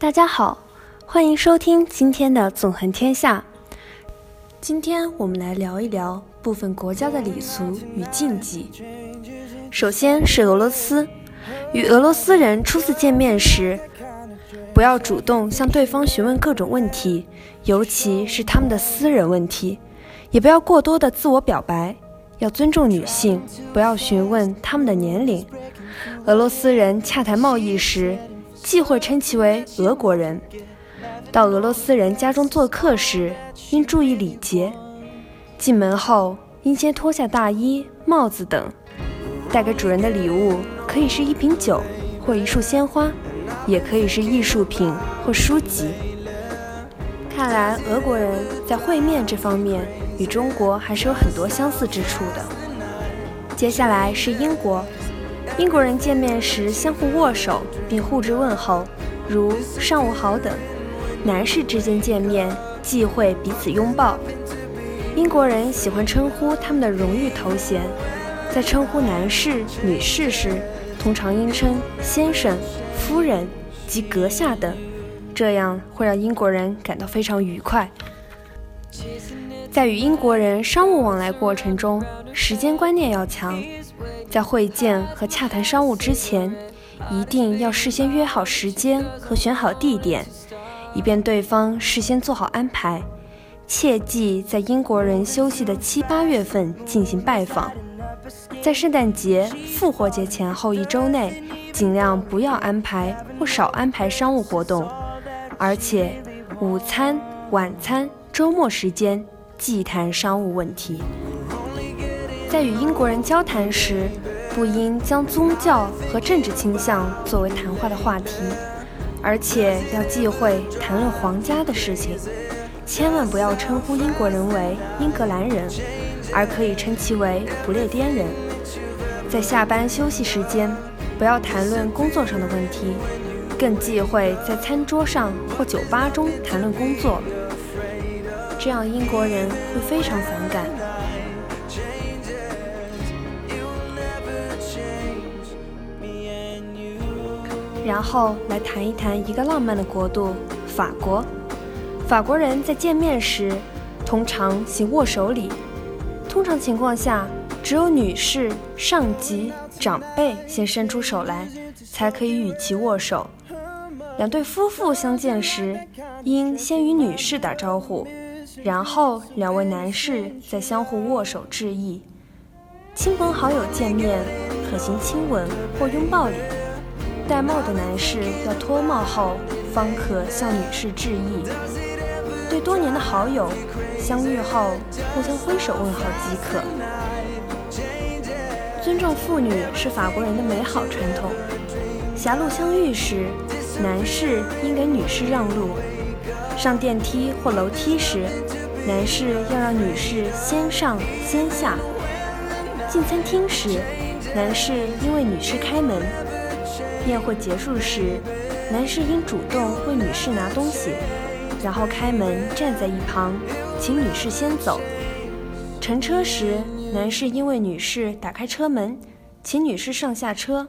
大家好，欢迎收听今天的《纵横天下》。今天我们来聊一聊部分国家的礼俗与禁忌。首先是俄罗斯，与俄罗斯人初次见面时，不要主动向对方询问各种问题，尤其是他们的私人问题，也不要过多的自我表白。要尊重女性，不要询问他们的年龄。俄罗斯人洽谈贸易时，忌讳称其为俄国人。到俄罗斯人家中做客时，应注意礼节。进门后，应先脱下大衣、帽子等。带给主人的礼物可以是一瓶酒或一束鲜花，也可以是艺术品或书籍。看来俄国人在会面这方面。与中国还是有很多相似之处的。接下来是英国，英国人见面时相互握手并互致问候，如“上午好”等。男士之间见面忌讳彼此拥抱。英国人喜欢称呼他们的荣誉头衔，在称呼男士、女士时，通常应称先生、夫人及阁下等，这样会让英国人感到非常愉快。在与英国人商务往来过程中，时间观念要强。在会见和洽谈商务之前，一定要事先约好时间和选好地点，以便对方事先做好安排。切忌在英国人休息的七八月份进行拜访。在圣诞节、复活节前后一周内，尽量不要安排或少安排商务活动，而且午餐、晚餐、周末时间。忌谈商务问题，在与英国人交谈时，不应将宗教和政治倾向作为谈话的话题，而且要忌讳谈论皇家的事情。千万不要称呼英国人为英格兰人，而可以称其为不列颠人。在下班休息时间，不要谈论工作上的问题，更忌讳在餐桌上或酒吧中谈论工作。这样英国人会非常反感。然后来谈一谈一个浪漫的国度——法国。法国人在见面时通常行握手礼，通常情况下，只有女士、上级、长辈先伸出手来，才可以与其握手。两对夫妇相见时，应先与女士打招呼。然后，两位男士再相互握手致意。亲朋好友见面可行亲吻或拥抱礼。戴帽的男士要脱帽后方可向女士致意。对多年的好友，相遇后互相挥手问好即可。尊重妇女是法国人的美好传统。狭路相遇时，男士应给女士让路。上电梯或楼梯时，男士要让女士先上先下；进餐厅时，男士应为女士开门；宴会结束时，男士应主动为女士拿东西，然后开门站在一旁，请女士先走；乘车时，男士应为女士打开车门，请女士上下车；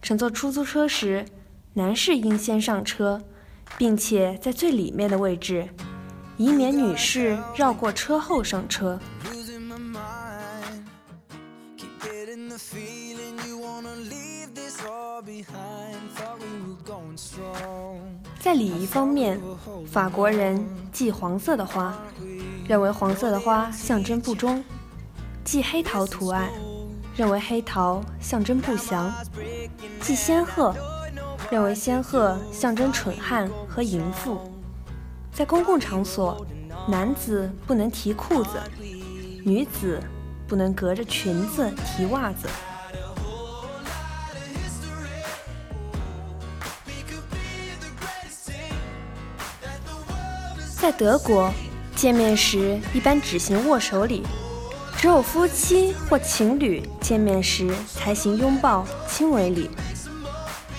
乘坐出租车时，男士应先上车。并且在最里面的位置，以免女士绕过车后上车。在礼仪方面，法国人忌黄色的花，认为黄色的花象征不忠；忌黑桃图案，认为黑桃象征不祥；忌仙鹤。认为仙鹤象征蠢汉和淫妇，在公共场所，男子不能提裤子，女子不能隔着裙子提袜子。在德国，见面时一般只行握手礼，只有夫妻或情侣见面时才行拥抱、亲吻礼。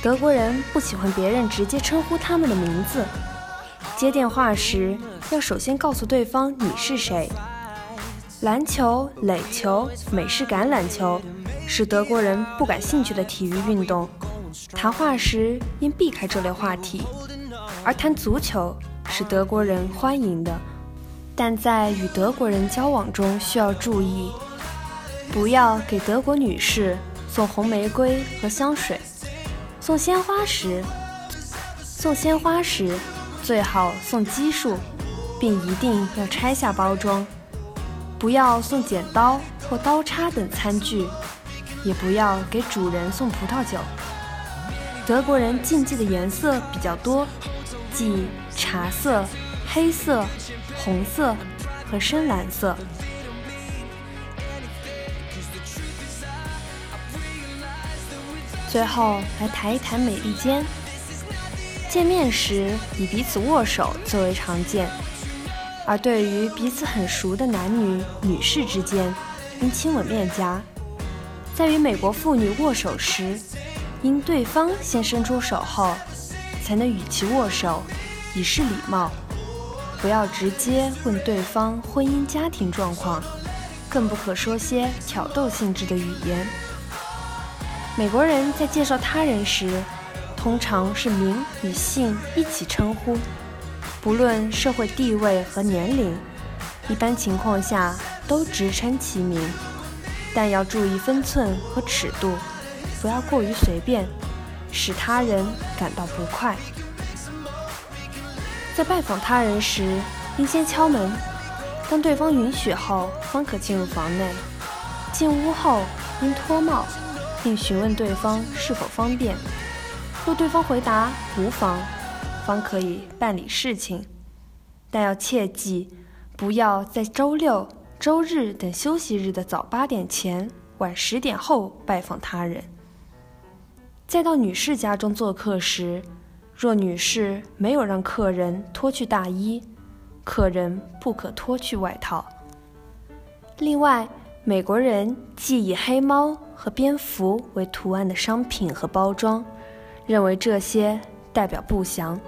德国人不喜欢别人直接称呼他们的名字。接电话时要首先告诉对方你是谁。篮球、垒球、美式橄榄球是德国人不感兴趣的体育运动。谈话时应避开这类话题。而谈足球是德国人欢迎的，但在与德国人交往中需要注意，不要给德国女士送红玫瑰和香水。送鲜花时，送鲜花时最好送奇数，并一定要拆下包装。不要送剪刀或刀叉等餐具，也不要给主人送葡萄酒。德国人禁忌的颜色比较多，即茶色、黑色、红色和深蓝色。最后来谈一谈美利坚。见面时以彼此握手最为常见，而对于彼此很熟的男女女士之间，应亲吻面颊。在与美国妇女握手时，因对方先伸出手后，才能与其握手，以示礼貌。不要直接问对方婚姻家庭状况，更不可说些挑逗性质的语言。美国人在介绍他人时，通常是名与姓一起称呼，不论社会地位和年龄，一般情况下都直称其名，但要注意分寸和尺度。不要过于随便，使他人感到不快。在拜访他人时，应先敲门，当对方允许后，方可进入房内。进屋后，应脱帽，并询问对方是否方便。若对方回答无妨，方可以办理事情。但要切记，不要在周六、周日等休息日的早八点前、晚十点后拜访他人。再到女士家中做客时，若女士没有让客人脱去大衣，客人不可脱去外套。另外，美国人忌以黑猫和蝙蝠为图案的商品和包装，认为这些代表不祥。